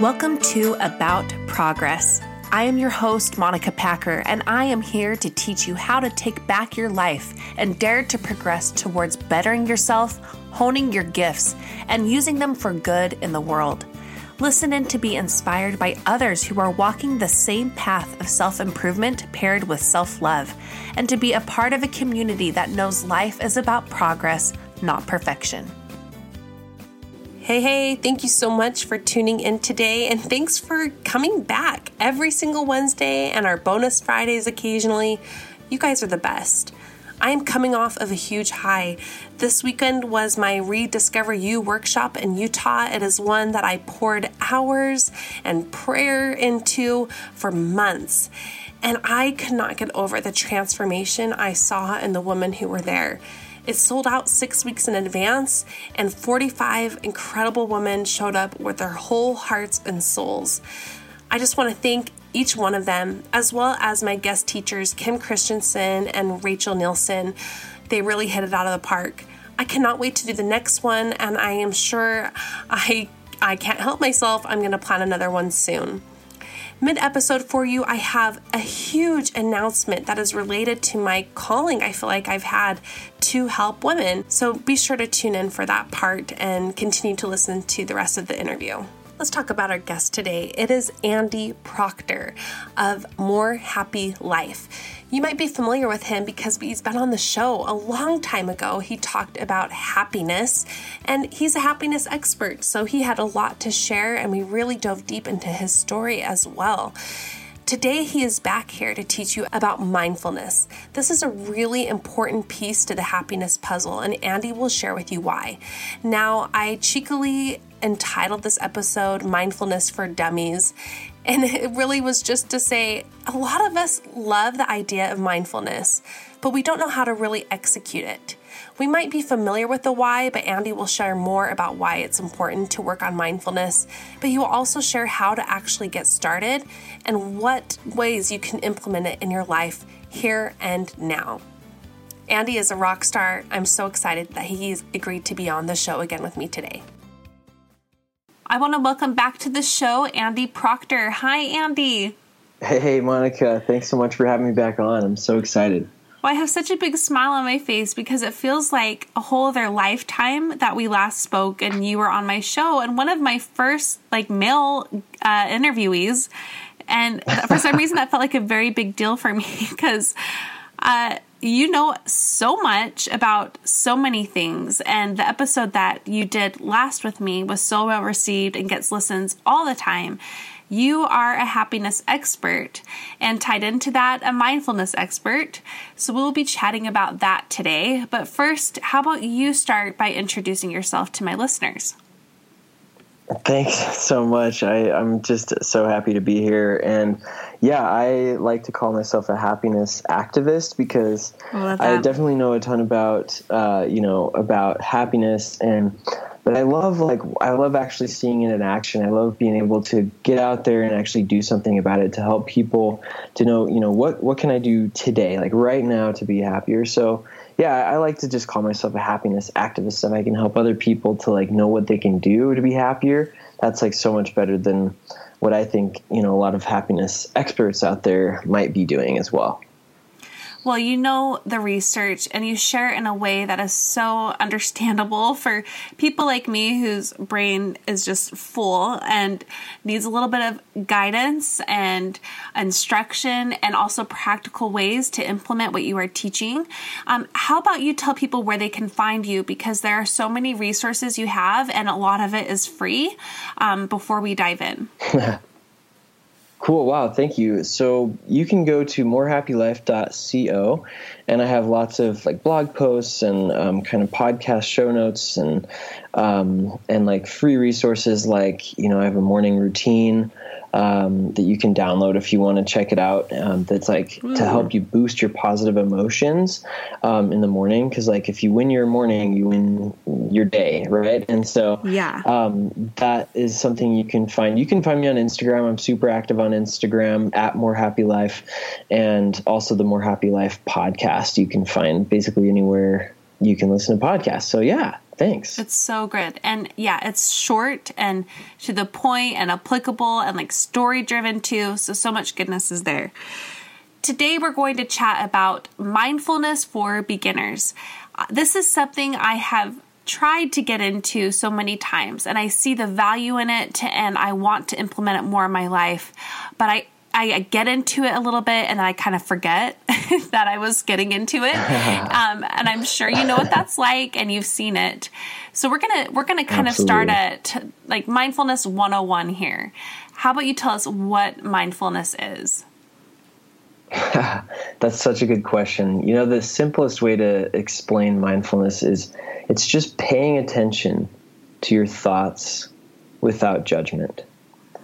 Welcome to About Progress. I am your host, Monica Packer, and I am here to teach you how to take back your life and dare to progress towards bettering yourself, honing your gifts, and using them for good in the world. Listen in to be inspired by others who are walking the same path of self improvement paired with self love, and to be a part of a community that knows life is about progress, not perfection. Hey, hey, thank you so much for tuning in today, and thanks for coming back every single Wednesday and our bonus Fridays occasionally. You guys are the best. I am coming off of a huge high. This weekend was my Rediscover You workshop in Utah. It is one that I poured hours and prayer into for months. And I could not get over the transformation I saw in the women who were there. It sold out six weeks in advance, and 45 incredible women showed up with their whole hearts and souls. I just want to thank each one of them, as well as my guest teachers, Kim Christensen and Rachel Nielsen. They really hit it out of the park. I cannot wait to do the next one, and I am sure I I can't help myself. I'm going to plan another one soon. Mid episode for you, I have a huge announcement that is related to my calling I feel like I've had to help women. So be sure to tune in for that part and continue to listen to the rest of the interview. Let's talk about our guest today. It is Andy Proctor of More Happy Life. You might be familiar with him because he's been on the show a long time ago. He talked about happiness, and he's a happiness expert, so he had a lot to share, and we really dove deep into his story as well. Today, he is back here to teach you about mindfulness. This is a really important piece to the happiness puzzle, and Andy will share with you why. Now, I cheekily entitled this episode Mindfulness for Dummies. And it really was just to say a lot of us love the idea of mindfulness, but we don't know how to really execute it. We might be familiar with the why, but Andy will share more about why it's important to work on mindfulness. But he will also share how to actually get started and what ways you can implement it in your life here and now. Andy is a rock star. I'm so excited that he's agreed to be on the show again with me today. I want to welcome back to the show Andy Proctor. Hi, Andy. Hey, Monica. Thanks so much for having me back on. I'm so excited. Well, I have such a big smile on my face because it feels like a whole other lifetime that we last spoke and you were on my show and one of my first like male uh, interviewees. And for some reason, that felt like a very big deal for me because uh, you know so much about so many things. And the episode that you did last with me was so well received and gets listens all the time. You are a happiness expert, and tied into that, a mindfulness expert. So we'll be chatting about that today. But first, how about you start by introducing yourself to my listeners? Thanks so much. I, I'm just so happy to be here. And yeah, I like to call myself a happiness activist because I definitely know a ton about, uh, you know, about happiness and but I love like I love actually seeing it in action. I love being able to get out there and actually do something about it to help people to know, you know, what what can I do today, like right now to be happier. So, yeah, I like to just call myself a happiness activist if I can help other people to like know what they can do to be happier. That's like so much better than what I think, you know, a lot of happiness experts out there might be doing as well. Well, you know the research and you share it in a way that is so understandable for people like me whose brain is just full and needs a little bit of guidance and instruction and also practical ways to implement what you are teaching. Um, how about you tell people where they can find you because there are so many resources you have and a lot of it is free um, before we dive in? Cool. Wow. Thank you. So you can go to morehappylife.co and I have lots of like blog posts and um, kind of podcast show notes and, um, and like free resources. Like, you know, I have a morning routine um, that you can download if you want to check it out. Um, that's like mm. to help you boost your positive emotions um, in the morning. Because like if you win your morning, you win your day, right? And so yeah, um, that is something you can find. You can find me on Instagram. I'm super active on Instagram at More Happy Life, and also the More Happy Life podcast. You can find basically anywhere you can listen to podcasts. So yeah, Thanks. It's so good. And yeah, it's short and to the point and applicable and like story driven too. So, so much goodness is there. Today, we're going to chat about mindfulness for beginners. Uh, this is something I have tried to get into so many times and I see the value in it and I want to implement it more in my life. But I I get into it a little bit and I kind of forget that I was getting into it. Um, and I'm sure you know what that's like and you've seen it. So we're going to we're going to kind Absolutely. of start at like mindfulness 101 here. How about you tell us what mindfulness is? that's such a good question. You know, the simplest way to explain mindfulness is it's just paying attention to your thoughts without judgment.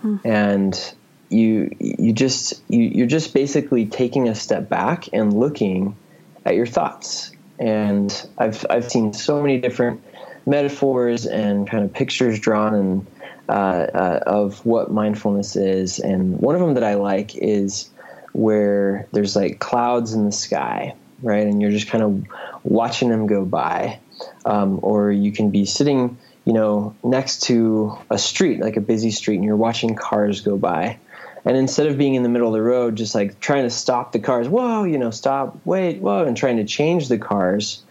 Hmm. And you you just you, you're just basically taking a step back and looking at your thoughts. And I've I've seen so many different metaphors and kind of pictures drawn and uh, uh, of what mindfulness is. And one of them that I like is where there's like clouds in the sky, right? And you're just kind of watching them go by. Um, or you can be sitting, you know, next to a street, like a busy street, and you're watching cars go by. And instead of being in the middle of the road, just like trying to stop the cars, whoa, you know, stop, wait, whoa, and trying to change the cars,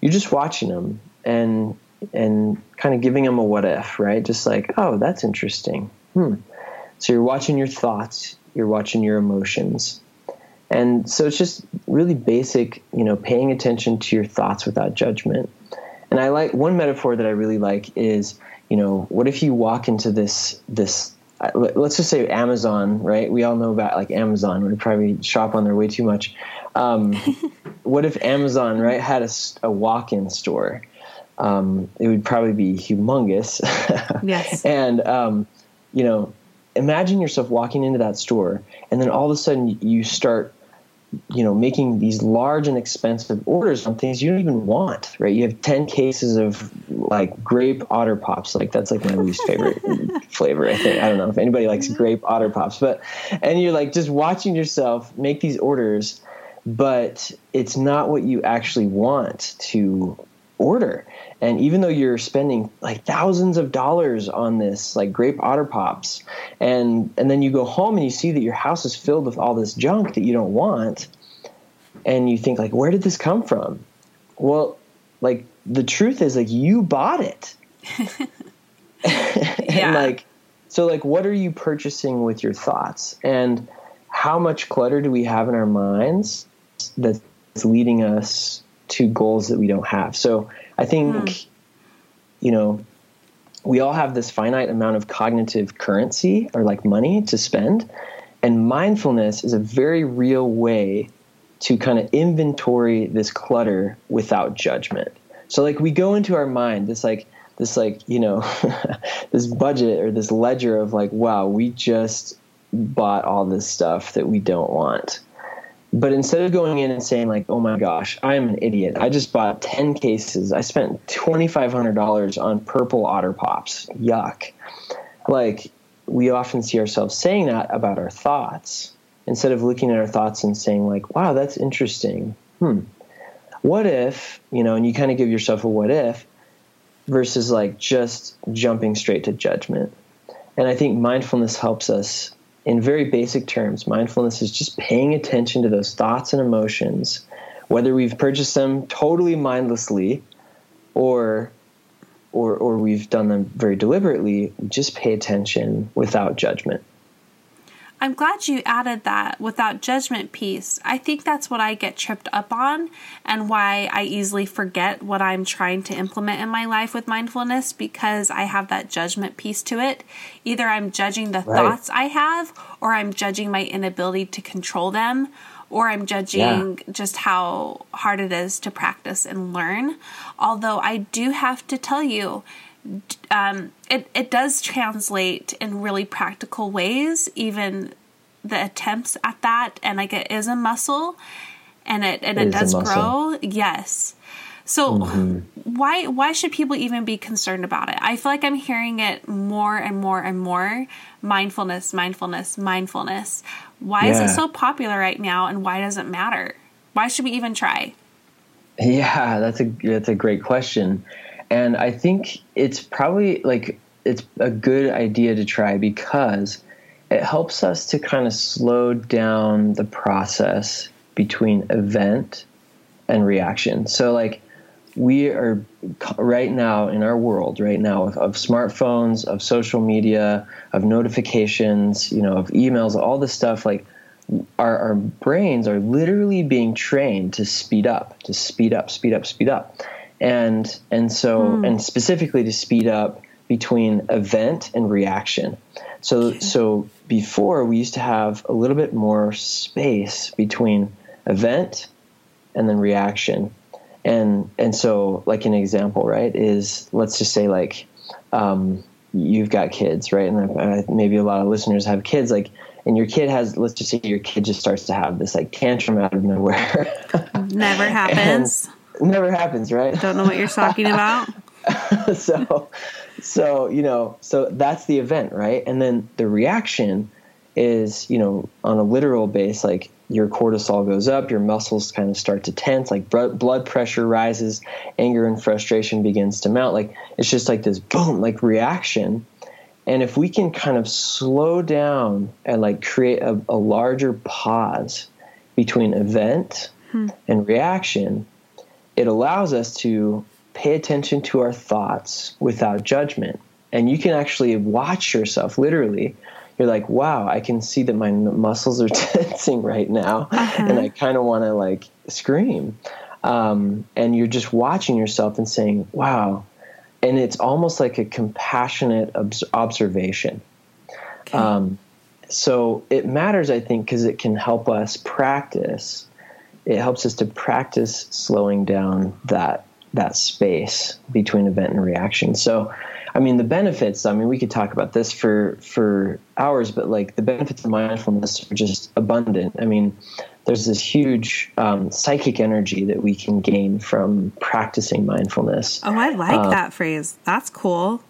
you're just watching them and and kind of giving them a what if, right? Just like, oh, that's interesting. Hmm. So you're watching your thoughts, you're watching your emotions. And so it's just really basic, you know, paying attention to your thoughts without judgment. And I like one metaphor that I really like is, you know, what if you walk into this this let's just say Amazon, right? We all know about like Amazon. We probably shop on there way too much. Um, what if Amazon, right, had a, a walk-in store? Um, it would probably be humongous. yes. and um, you know, imagine yourself walking into that store, and then all of a sudden you start you know making these large and expensive orders on things you don't even want right you have 10 cases of like grape otter pops like that's like my least favorite flavor i think i don't know if anybody likes mm-hmm. grape otter pops but and you're like just watching yourself make these orders but it's not what you actually want to order. And even though you're spending like thousands of dollars on this, like grape otter pops, and and then you go home and you see that your house is filled with all this junk that you don't want, and you think like, where did this come from? Well, like the truth is like you bought it. and like so like what are you purchasing with your thoughts? And how much clutter do we have in our minds that's leading us to goals that we don't have? So I think, hmm. you know, we all have this finite amount of cognitive currency or like money to spend. And mindfulness is a very real way to kind of inventory this clutter without judgment. So like we go into our mind, this like this like, you know, this budget or this ledger of like, wow, we just bought all this stuff that we don't want. But instead of going in and saying like, "Oh my gosh, I'm an idiot. I just bought 10 cases. I spent $2500 on purple otter pops. Yuck." Like we often see ourselves saying that about our thoughts instead of looking at our thoughts and saying like, "Wow, that's interesting." Hmm. What if, you know, and you kind of give yourself a what if versus like just jumping straight to judgment. And I think mindfulness helps us in very basic terms, mindfulness is just paying attention to those thoughts and emotions, whether we've purchased them totally mindlessly or or or we've done them very deliberately, just pay attention without judgment. I'm glad you added that without judgment piece. I think that's what I get tripped up on and why I easily forget what I'm trying to implement in my life with mindfulness because I have that judgment piece to it. Either I'm judging the right. thoughts I have or I'm judging my inability to control them or I'm judging yeah. just how hard it is to practice and learn. Although I do have to tell you, um, it, it does translate in really practical ways, even the attempts at that. And like it is a muscle and it, and it, it does grow. Yes. So mm-hmm. why why should people even be concerned about it? I feel like I'm hearing it more and more and more. Mindfulness, mindfulness, mindfulness. Why yeah. is it so popular right now and why does it matter? Why should we even try? Yeah, that's a that's a great question. And I think it's probably like it's a good idea to try because it helps us to kind of slow down the process between event and reaction. So like we are right now in our world right now of, of, smartphones of social media of notifications you know of emails all this stuff like our, our brains are literally being trained to speed up to speed up speed up speed up and and so hmm. and specifically to speed up between event and reaction. So okay. so before we used to have a little bit more space between event and then reaction. And and so like an example, right, is let's just say like um, you've got kids, right? And uh, maybe a lot of listeners have kids like and your kid has let's just say your kid just starts to have this like tantrum out of nowhere. Never happens. and, never happens, right? Don't know what you're talking about. so, so you know, so that's the event, right? And then the reaction is, you know, on a literal base, like your cortisol goes up, your muscles kind of start to tense, like blood pressure rises, anger and frustration begins to mount. Like it's just like this boom, like reaction. And if we can kind of slow down and like create a, a larger pause between event hmm. and reaction, it allows us to pay attention to our thoughts without judgment. And you can actually watch yourself literally. You're like, wow, I can see that my muscles are tensing right now. Uh-huh. And I kind of want to like scream. Um, and you're just watching yourself and saying, wow. And it's almost like a compassionate obs- observation. Okay. Um, so it matters, I think, because it can help us practice it helps us to practice slowing down that that space between event and reaction. So, I mean, the benefits. I mean, we could talk about this for for hours, but like the benefits of mindfulness are just abundant. I mean, there's this huge um, psychic energy that we can gain from practicing mindfulness. Oh, I like um, that phrase. That's cool.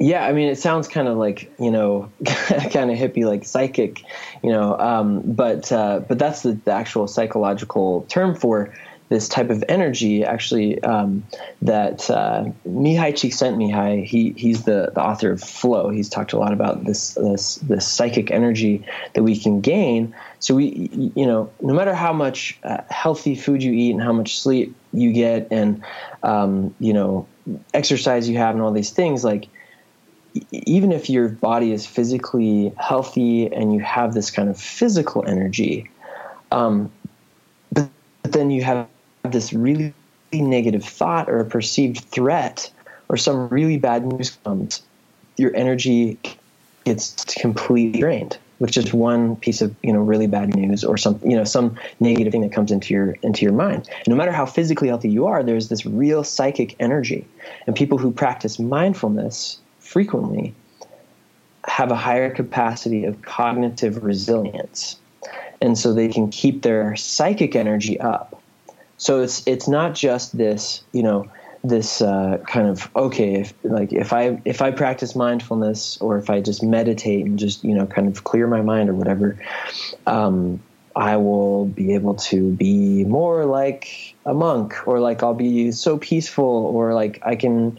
Yeah, I mean, it sounds kind of like you know, kind of hippie, like psychic, you know. Um, but uh, but that's the, the, actual psychological term for this type of energy. Actually, um, that uh, Mihaly Csikszentmihalyi, he he's the, the author of Flow. He's talked a lot about this this this psychic energy that we can gain. So we, you know, no matter how much uh, healthy food you eat and how much sleep you get, and um, you know, exercise you have, and all these things, like even if your body is physically healthy and you have this kind of physical energy, um, but, but then you have this really negative thought or a perceived threat or some really bad news comes, your energy gets completely drained with just one piece of you know really bad news or some you know some negative thing that comes into your into your mind. And no matter how physically healthy you are, there's this real psychic energy. And people who practice mindfulness frequently have a higher capacity of cognitive resilience. And so they can keep their psychic energy up. So it's it's not just this, you know, this uh, kind of okay, if like if I if I practice mindfulness or if I just meditate and just you know kind of clear my mind or whatever, um, I will be able to be more like a monk or like I'll be so peaceful or like I can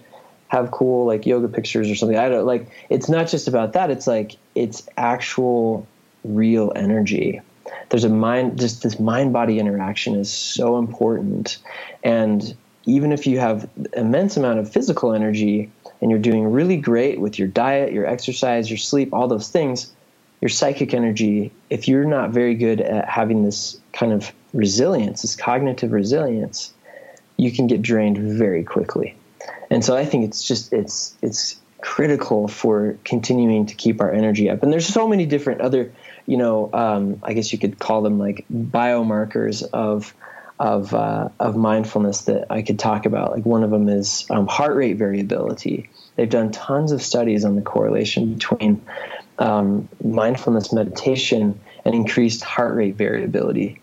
have cool like yoga pictures or something. I don't like it's not just about that. It's like it's actual real energy. There's a mind just this mind body interaction is so important. And even if you have immense amount of physical energy and you're doing really great with your diet, your exercise, your sleep, all those things, your psychic energy, if you're not very good at having this kind of resilience, this cognitive resilience, you can get drained very quickly and so I think it's just it's it's critical for continuing to keep our energy up. And there's so many different other, you know, um, I guess you could call them like biomarkers of of uh, of mindfulness that I could talk about. Like one of them is um, heart rate variability. They've done tons of studies on the correlation between um, mindfulness meditation and increased heart rate variability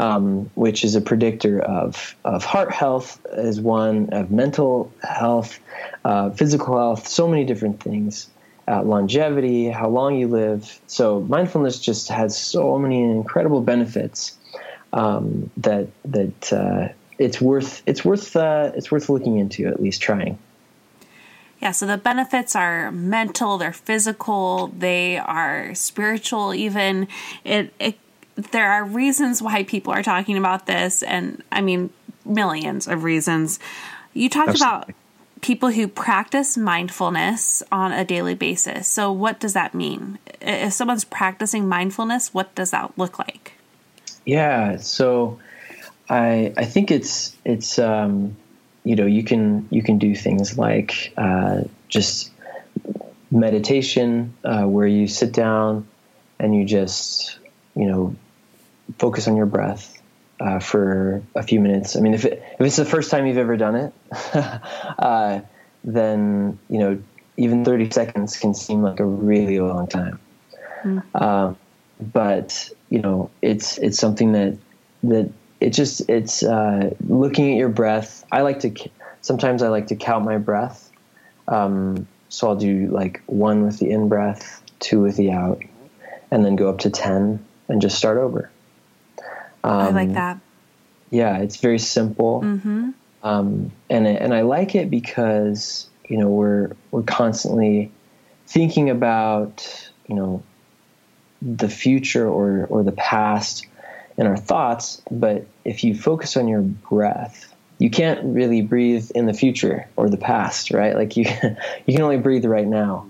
um, which is a predictor of, of heart health as one, of mental health, uh, physical health, so many different things. Uh, longevity, how long you live. So mindfulness just has so many incredible benefits um, that that uh, it's worth it's worth uh, it's worth looking into at least trying. Yeah, so the benefits are mental, they're physical, they are spiritual. Even it it there are reasons why people are talking about this, and I mean, millions of reasons. You talked about people who practice mindfulness on a daily basis. So, what does that mean? If someone's practicing mindfulness, what does that look like? Yeah, so I I think it's it's um, you know you can you can do things like uh, just meditation uh, where you sit down and you just you know focus on your breath uh, for a few minutes. I mean, if it, if it's the first time you've ever done it, uh, then you know even 30 seconds can seem like a really long time. Mm. but you know, it's it's something that that it just it's uh, looking at your breath. I like to sometimes I like to count my breath. Um, so I'll do like one with the in breath, two with the out, and then go up to ten and just start over. Um, I like um, that. Yeah, it's very simple, mm-hmm. um, and and I like it because you know we're we're constantly thinking about you know the future or or the past in our thoughts, but if you focus on your breath, you can't really breathe in the future or the past, right? Like you you can only breathe right now.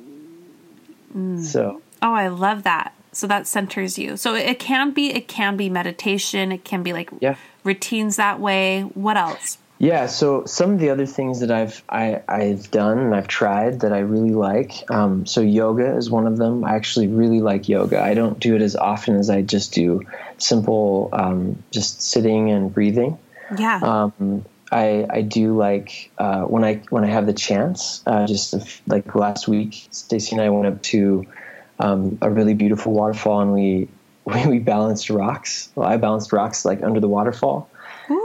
Mm. So. Oh, I love that so that centers you. So it can be it can be meditation it can be like yeah. routines that way. What else? Yeah so some of the other things that i've I, i've done and i've tried that i really like um, so yoga is one of them. I actually really like yoga. I don't do it as often as i just do simple um, just sitting and breathing. Yeah. Um, I, I do like uh, when I when I have the chance. Uh, just like last week, Stacy and I went up to um, a really beautiful waterfall, and we we, we balanced rocks. Well, I balanced rocks like under the waterfall.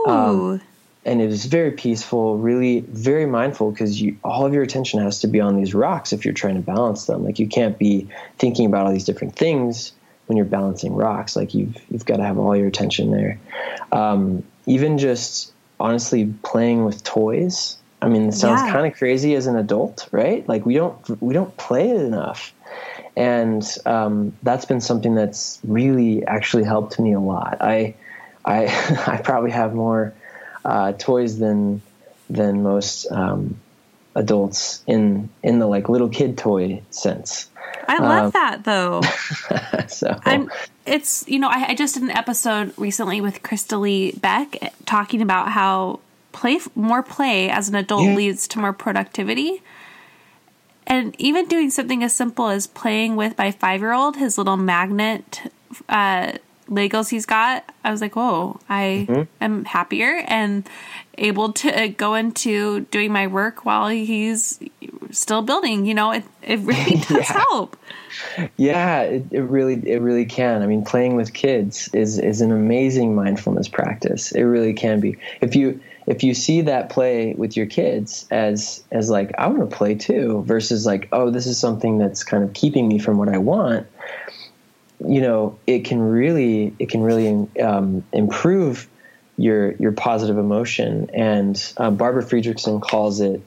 Um, and it was very peaceful, really very mindful because you all of your attention has to be on these rocks if you're trying to balance them. Like you can't be thinking about all these different things when you're balancing rocks. Like you've you've got to have all your attention there. Um, even just honestly playing with toys. I mean, it sounds yeah. kind of crazy as an adult, right? Like we don't we don't play it enough, and um, that's been something that's really actually helped me a lot. I I I probably have more uh, toys than than most um, adults in in the like little kid toy sense. I love um, that though. so I'm, it's you know I, I, just did an episode recently with Crystalie Beck talking about how play more play as an adult yeah. leads to more productivity. And even doing something as simple as playing with my five year old his little magnet uh, Legos he's got, I was like, whoa, I mm-hmm. am happier and able to go into doing my work while he's still building. You know, it, it really does yeah. help. Yeah, it, it really it really can. I mean, playing with kids is is an amazing mindfulness practice. It really can be. If you if you see that play with your kids as as like I want to play too versus like oh this is something that's kind of keeping me from what I want you know it can really it can really um, improve your your positive emotion. And uh, barbara fredrickson calls it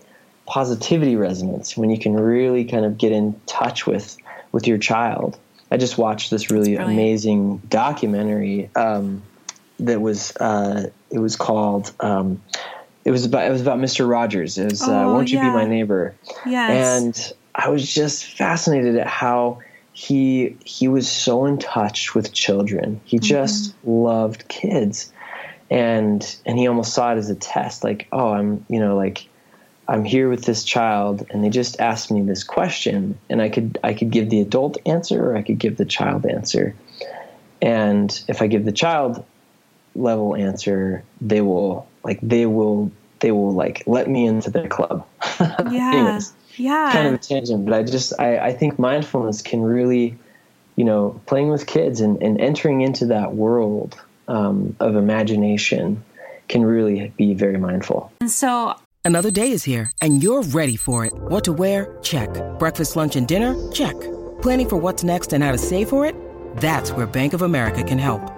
positivity resonance when you can really kind of get in touch with with your child. I just watched this really amazing documentary um, that was uh, it was called um, it was about it was about mr rogers it was uh, oh, uh, won't you yeah. be my neighbor yes. and i was just fascinated at how he he was so in touch with children. He mm-hmm. just mm-hmm. loved kids. And and he almost saw it as a test like, oh, I'm, you know, like I'm here with this child and they just asked me this question and I could I could give the adult answer or I could give the child answer. And if I give the child level answer, they will like they will they will like let me into their club. Yeah. Anyways, yeah. kind of a tangent but i just i, I think mindfulness can really you know playing with kids and, and entering into that world um, of imagination can really be very mindful. And so another day is here and you're ready for it. What to wear? Check. Breakfast lunch and dinner? Check. Planning for what's next and how to save for it? That's where bank of america can help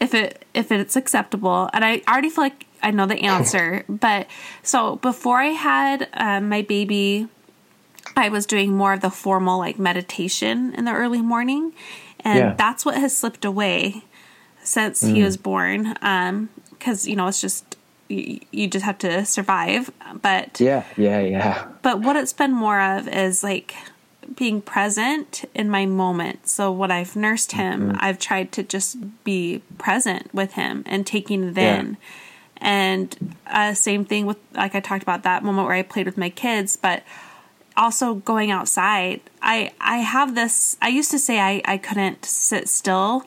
if it if it's acceptable, and I already feel like I know the answer, but so before I had uh, my baby I was doing more of the formal like meditation in the early morning. And yeah. that's what has slipped away since mm. he was born. Um, cause you know, it's just, you, you just have to survive. But yeah, yeah, yeah. But what it's been more of is like being present in my moment. So when I've nursed him, mm-hmm. I've tried to just be present with him and taking it yeah. in. And uh, same thing with like I talked about that moment where I played with my kids, but also going outside. I I have this. I used to say I I couldn't sit still.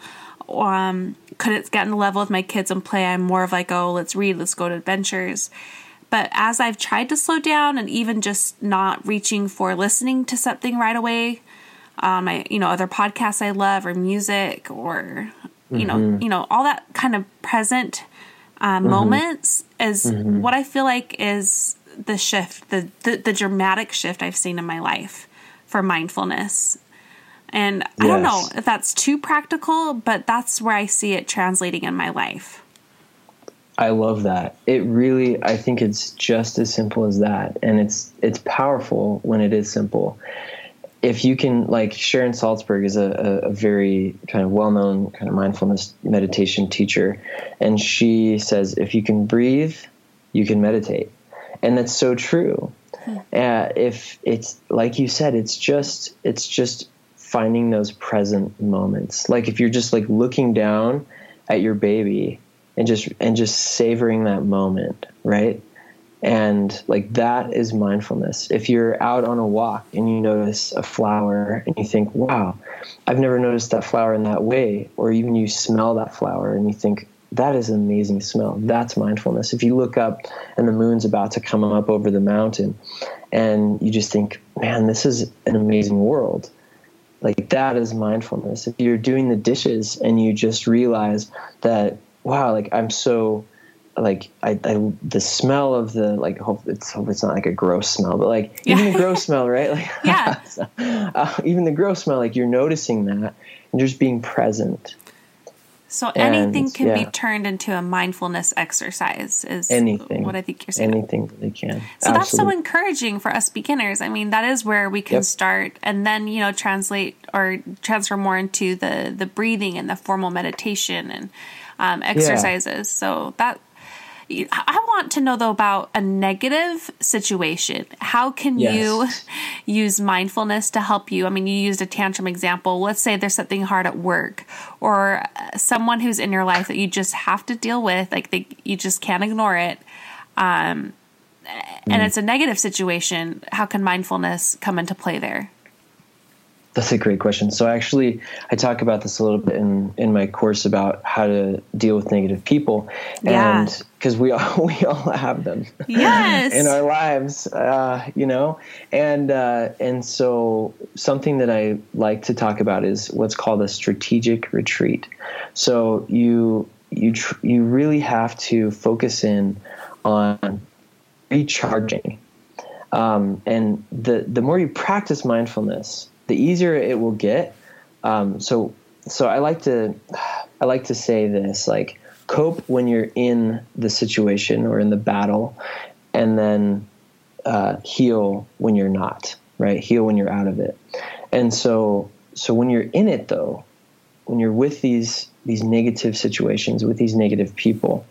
Um, couldn't get in the level with my kids and play. I'm more of like, oh, let's read, let's go to adventures. But as I've tried to slow down and even just not reaching for listening to something right away, um, I you know other podcasts I love or music or you mm-hmm. know you know all that kind of present uh, mm-hmm. moments is mm-hmm. what I feel like is the shift, the, the, the dramatic shift I've seen in my life for mindfulness. And yes. I don't know if that's too practical, but that's where I see it translating in my life. I love that. It really I think it's just as simple as that and it's it's powerful when it is simple. If you can like Sharon Salzberg is a, a, a very kind of well-known kind of mindfulness meditation teacher and she says if you can breathe, you can meditate and that's so true. Hmm. Uh, if it's like you said, it's just it's just finding those present moments. Like if you're just like looking down at your baby and just and just savoring that moment, right? And like that is mindfulness. If you're out on a walk and you notice a flower and you think, wow, I've never noticed that flower in that way, or even you smell that flower and you think, that is an amazing smell. That's mindfulness. If you look up and the moon's about to come up over the mountain and you just think, man, this is an amazing world. Like that is mindfulness. If you're doing the dishes and you just realize that, wow, like I'm so like I, I, the smell of the like hope it's hope it's not like a gross smell but like yeah. even the gross smell right like yeah uh, even the gross smell like you're noticing that and just being present so anything and, can yeah. be turned into a mindfulness exercise is anything what I think you're saying. Anything they can. So Absolutely. that's so encouraging for us beginners. I mean, that is where we can yep. start and then, you know, translate or transfer more into the the breathing and the formal meditation and um, exercises. Yeah. So that I want to know though about a negative situation. How can yes. you use mindfulness to help you? I mean, you used a tantrum example. Let's say there's something hard at work or uh, someone who's in your life that you just have to deal with, like they, you just can't ignore it. Um, and mm. it's a negative situation. How can mindfulness come into play there? That's a great question. So actually, I talk about this a little bit in, in my course about how to deal with negative people, yeah. and because we all we all have them, yes, in our lives, uh, you know, and uh, and so something that I like to talk about is what's called a strategic retreat. So you you tr- you really have to focus in on recharging, um, and the the more you practice mindfulness the easier it will get. Um, so so I like to I like to say this like cope when you're in the situation or in the battle, and then uh, heal when you're not. Right, heal when you're out of it. And so so when you're in it though, when you're with these these negative situations with these negative people,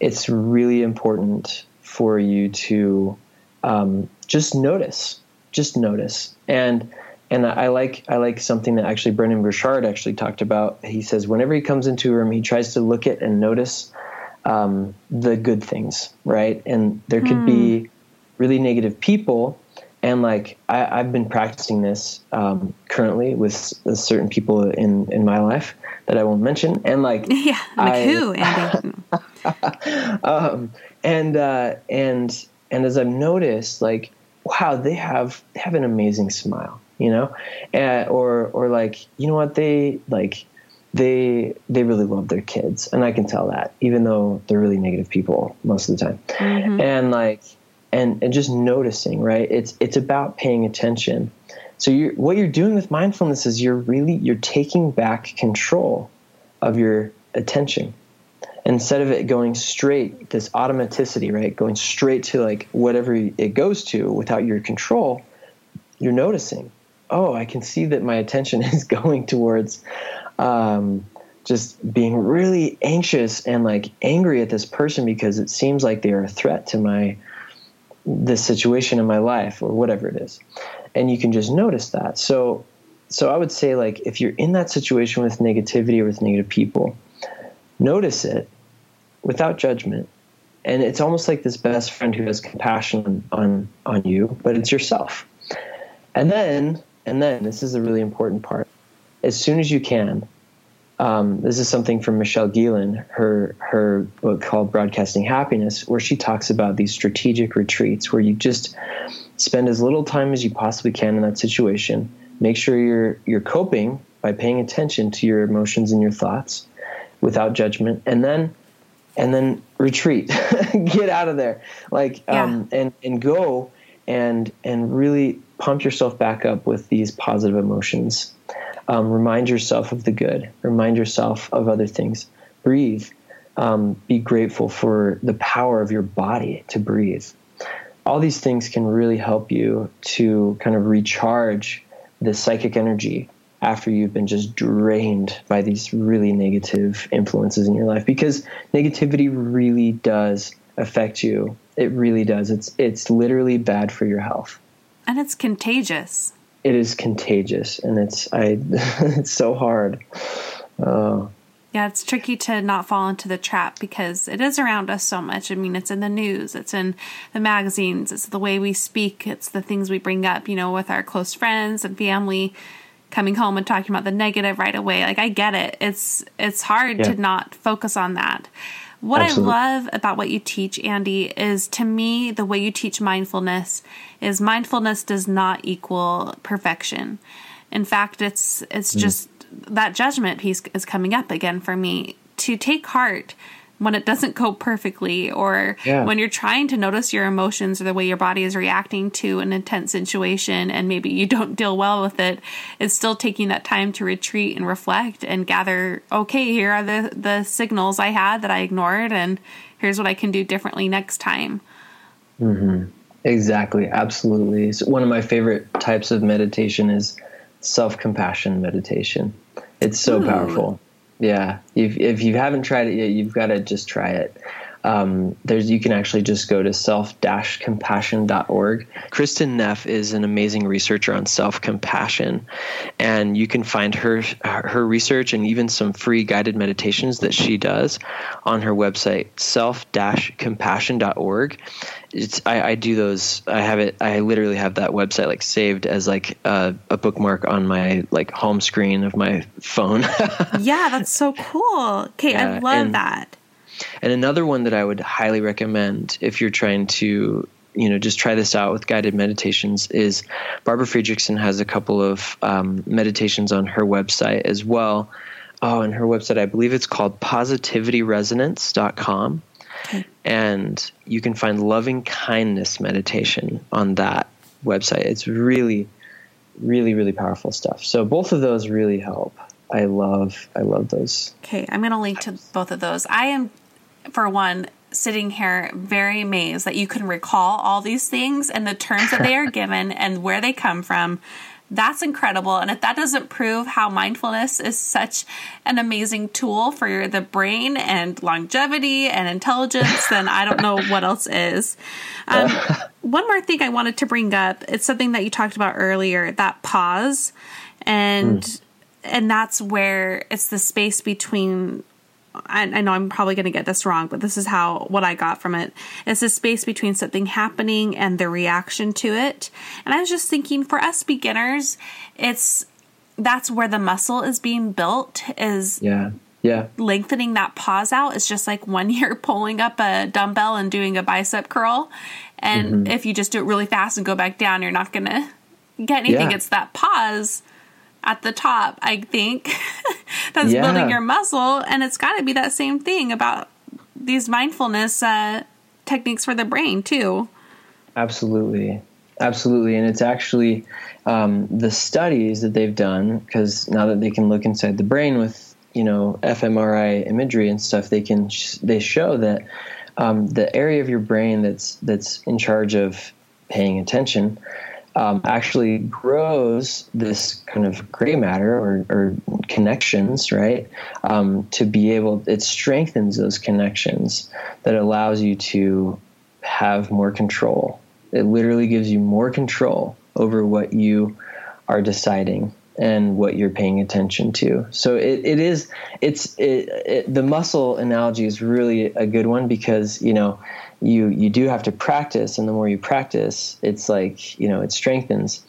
it's really important for you to um, just notice, just notice, and and I like I like something that actually Brendon Burchard actually talked about. He says whenever he comes into a room, he tries to look at and notice um, the good things, right? And there could hmm. be really negative people, and like I, have been practicing this um, currently with certain people in in my life that I won't mention, and like yeah, like I, who, Andy? um, and uh, and and as I've noticed, like wow, they have they have an amazing smile you know, and, or or like you know what? They like they they really love their kids, and I can tell that even though they're really negative people most of the time, mm-hmm. and like and and just noticing, right? It's it's about paying attention. So you what you're doing with mindfulness is you're really you're taking back control of your attention. Instead of it going straight this automaticity right? Going straight to like whatever it goes to without your control you're noticing oh, I can see that my attention is going towards um, just being really anxious and like angry at this person because it seems like they are a threat to my this situation in my life or whatever it is. And you can just notice that. So so i would say like if you're in that situation with negativity or with negative people notice it without judgment. And it's almost like this best friend who has compassion on on, on you but it's yourself. And then and then this is a really important part. As soon as you can, um, this is something from Michelle Gielan, her her book called Broadcasting Happiness, where she talks about these strategic retreats where you just spend as little time as you possibly can in that situation. Make sure you're you're coping by paying attention to your emotions and your thoughts without judgment, and then and then retreat, get out of there, like yeah. um, and and go and and really pump yourself back up with these positive emotions. Um, remind yourself of the good. Remind yourself of other things. Breathe. Um, be grateful for the power of your body to breathe. All these things can really help you to kind of recharge the psychic energy after you've been just drained by these really negative influences in your life because negativity really does affect you. It really does. It's it's literally bad for your health. And it's contagious. It is contagious, and it's I. it's so hard. Uh, Yeah, it's tricky to not fall into the trap because it is around us so much. I mean, it's in the news, it's in the magazines, it's the way we speak, it's the things we bring up, you know, with our close friends and family coming home and talking about the negative right away. Like I get it. It's it's hard yeah. to not focus on that. What Absolutely. I love about what you teach, Andy, is to me the way you teach mindfulness is mindfulness does not equal perfection. In fact, it's it's mm. just that judgment piece is coming up again for me to take heart when it doesn't go perfectly or yeah. when you're trying to notice your emotions or the way your body is reacting to an intense situation and maybe you don't deal well with it it's still taking that time to retreat and reflect and gather okay here are the the signals i had that i ignored and here's what i can do differently next time mm-hmm. exactly absolutely so one of my favorite types of meditation is self-compassion meditation it's so Ooh. powerful. Yeah, if if you haven't tried it yet, you've got to just try it. Um, there's you can actually just go to self-compassion.org. Kristin Neff is an amazing researcher on self-compassion, and you can find her her research and even some free guided meditations that she does on her website self-compassion.org it's I, I, do those i have it i literally have that website like saved as like a, a bookmark on my like home screen of my phone. Yeah that's so cool. Okay yeah, i love and, that and another one that i would highly recommend if you're trying to you know just try this out with guided meditations is barbara fredrickson has a couple of um, meditations on her website as well oh and her website i believe it's called positivityresonance.com and you can find loving kindness meditation on that website. It's really, really, really powerful stuff. So both of those really help. I love, I love those. Okay, I'm going to link to both of those. I am, for one, sitting here very amazed that you can recall all these things and the terms that they are given and where they come from that's incredible. And if that doesn't prove how mindfulness is such an amazing tool for the brain and longevity and intelligence, then I don't know what else is. Um, one more thing I wanted to bring up it's something that you talked about earlier that pause. And. Mm. And that's where it's the space between I, I, know I'm probably going to get this wrong, but this is how what I got from it. It's the space between something happening and the reaction to it. And I was just thinking, for us beginners, it's that's where the muscle is being built. Is yeah. Yeah. Lengthening that pause out is just like when you're pulling up a dumbbell and doing a bicep curl. And mm-hmm. if you just do it really fast and go back down, you're not going to get anything. Yeah. It's that pause at the top, I think, that's yeah. building your muscle. And it's got to be that same thing about these mindfulness uh, techniques for the brain, too. Absolutely. Absolutely. And it's actually um, the studies that they've done, because now that they can look inside the brain with, you know, fMRI imagery and stuff, they can, sh- they show that um, the area of your brain that's, that's in charge of paying attention um, actually grows this kind of gray matter or, or connections, right? Um, to be able, it strengthens those connections that allows you to have more control. It literally gives you more control over what you are deciding and what you're paying attention to. So it, it is, it's, it, it, the muscle analogy is really a good one because, you know, you you do have to practice and the more you practice it's like you know it strengthens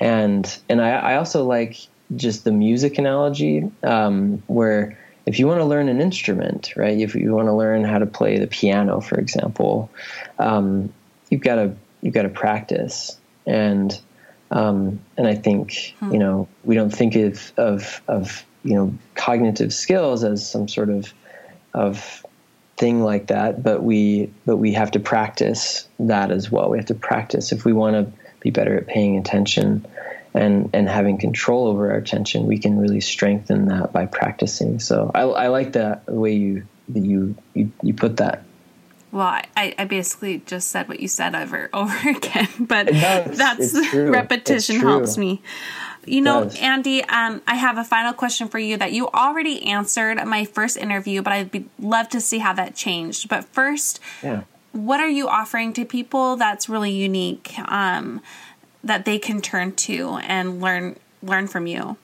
and and i, I also like just the music analogy um, where if you want to learn an instrument right if you want to learn how to play the piano for example um, you've got to you've got to practice and um, and i think hmm. you know we don't think of of of you know cognitive skills as some sort of of thing like that, but we but we have to practice that as well. We have to practice if we want to be better at paying attention and and having control over our attention. We can really strengthen that by practicing. So I, I like that the way you you you you put that. Well, I, I basically just said what you said over over again, but that's repetition helps me. You know, does. Andy, um, I have a final question for you that you already answered my first interview, but I'd be, love to see how that changed. But first, yeah. what are you offering to people that's really unique um, that they can turn to and learn learn from you?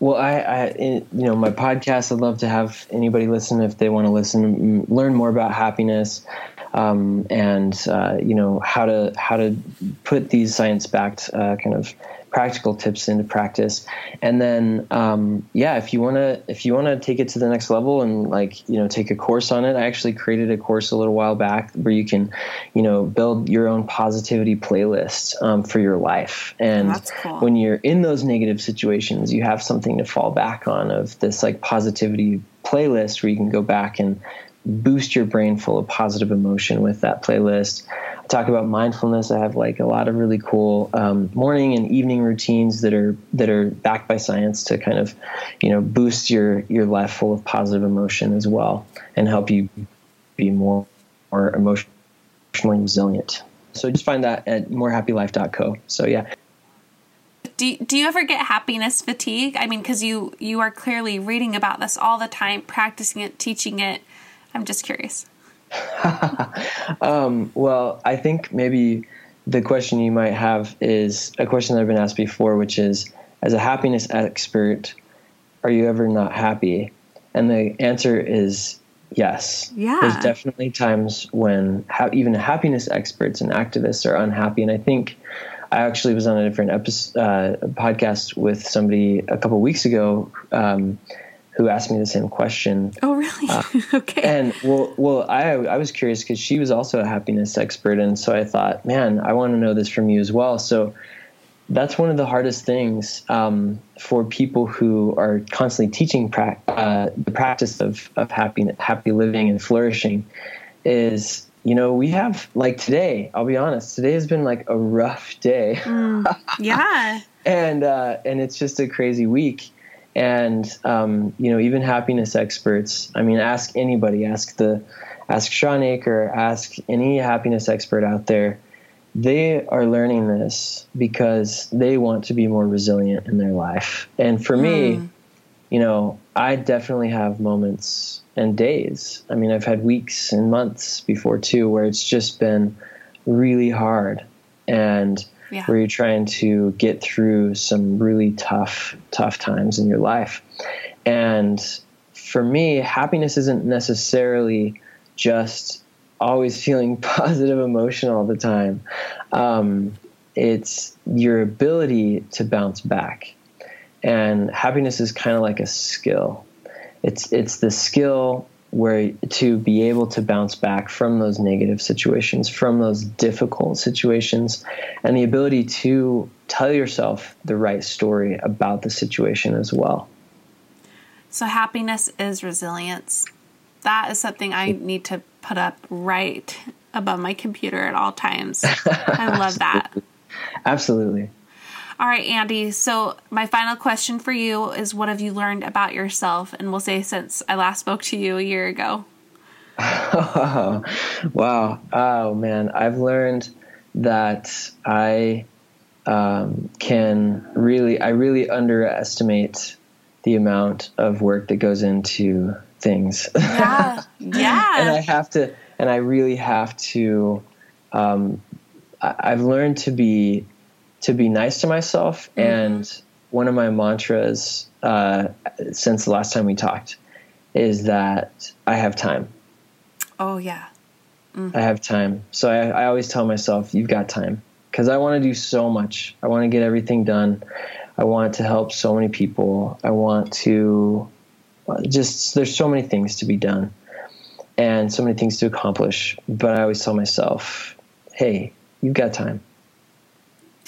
well, I, I, you know, my podcast. I'd love to have anybody listen if they want to listen, learn more about happiness, um, and uh, you know how to how to put these science-backed uh, kind of practical tips into practice. And then, um, yeah, if you want to, if you want to take it to the next level and like, you know, take a course on it, I actually created a course a little while back where you can, you know, build your own positivity playlist um, for your life. And cool. when you're in those negative situations, you have something to fall back on of this like positivity playlist where you can go back and boost your brain full of positive emotion with that playlist I talk about mindfulness. I have like a lot of really cool um, morning and evening routines that are that are backed by science to kind of, you know, boost your your life full of positive emotion as well and help you be more more emotionally resilient. So just find that at morehappylife.co. So yeah. Do, do you ever get happiness fatigue? I mean, because you you are clearly reading about this all the time, practicing it, teaching it. I'm just curious. um, well, I think maybe the question you might have is a question that I've been asked before, which is as a happiness expert, are you ever not happy? And the answer is yes. Yeah. There's definitely times when ha- even happiness experts and activists are unhappy. And I think I actually was on a different episode, uh, podcast with somebody a couple weeks ago. Um, who asked me the same question. Oh, really? Uh, okay. And well, well, I I was curious because she was also a happiness expert, and so I thought, man, I want to know this from you as well. So that's one of the hardest things um, for people who are constantly teaching pra- uh, the practice of of happy happy living and flourishing is you know we have like today i'll be honest today has been like a rough day mm, yeah and uh, and it's just a crazy week and um, you know even happiness experts i mean ask anybody ask the ask Shawn Achor ask any happiness expert out there they are learning this because they want to be more resilient in their life and for mm. me hmm. you know i definitely have moments and days i mean i've had weeks and months before too where it's just been really hard and yeah. where you're trying to get through some really tough, tough times in your life. And for me, happiness isn't necessarily just always feeling positive emotion all the time. Um, it's your ability to bounce back. And happiness is kind of like a skill. It's it's the skill where to be able to bounce back from those negative situations, from those difficult situations, and the ability to tell yourself the right story about the situation as well. So, happiness is resilience. That is something I need to put up right above my computer at all times. I love that. Absolutely. All right, Andy. So, my final question for you is what have you learned about yourself? And we'll say since I last spoke to you a year ago. wow. Oh, man. I've learned that I um, can really, I really underestimate the amount of work that goes into things. Yeah. Yeah. and I have to, and I really have to, um, I've learned to be to be nice to myself. Mm-hmm. And one of my mantras uh, since the last time we talked is that I have time. Oh, yeah. Mm-hmm. I have time. So I, I always tell myself, you've got time. Because I want to do so much. I want to get everything done. I want to help so many people. I want to uh, just, there's so many things to be done and so many things to accomplish. But I always tell myself, hey, you've got time.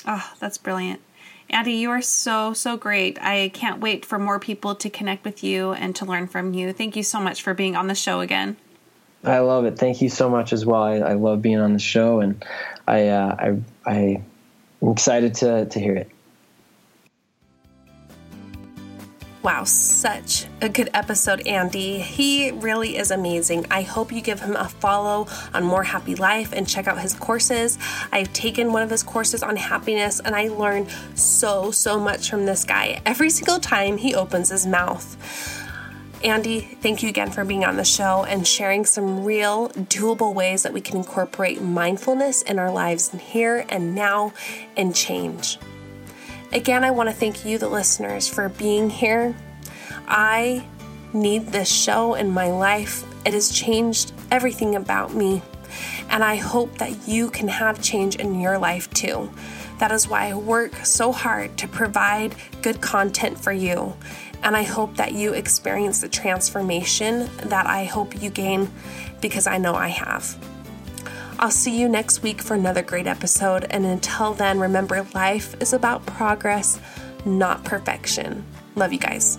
Oh, that's brilliant. Andy, you are so, so great. I can't wait for more people to connect with you and to learn from you. Thank you so much for being on the show again. I love it. Thank you so much as well. I, I love being on the show, and I, uh, I, I, I'm excited to, to hear it. Wow, such a good episode, Andy. He really is amazing. I hope you give him a follow on More Happy Life and check out his courses. I've taken one of his courses on happiness and I learned so, so much from this guy every single time he opens his mouth. Andy, thank you again for being on the show and sharing some real, doable ways that we can incorporate mindfulness in our lives here and now and change. Again, I want to thank you, the listeners, for being here. I need this show in my life. It has changed everything about me. And I hope that you can have change in your life too. That is why I work so hard to provide good content for you. And I hope that you experience the transformation that I hope you gain because I know I have. I'll see you next week for another great episode. And until then, remember life is about progress, not perfection. Love you guys.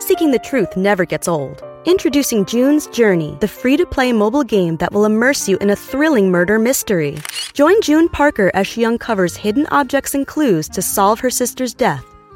Seeking the truth never gets old. Introducing June's Journey, the free to play mobile game that will immerse you in a thrilling murder mystery. Join June Parker as she uncovers hidden objects and clues to solve her sister's death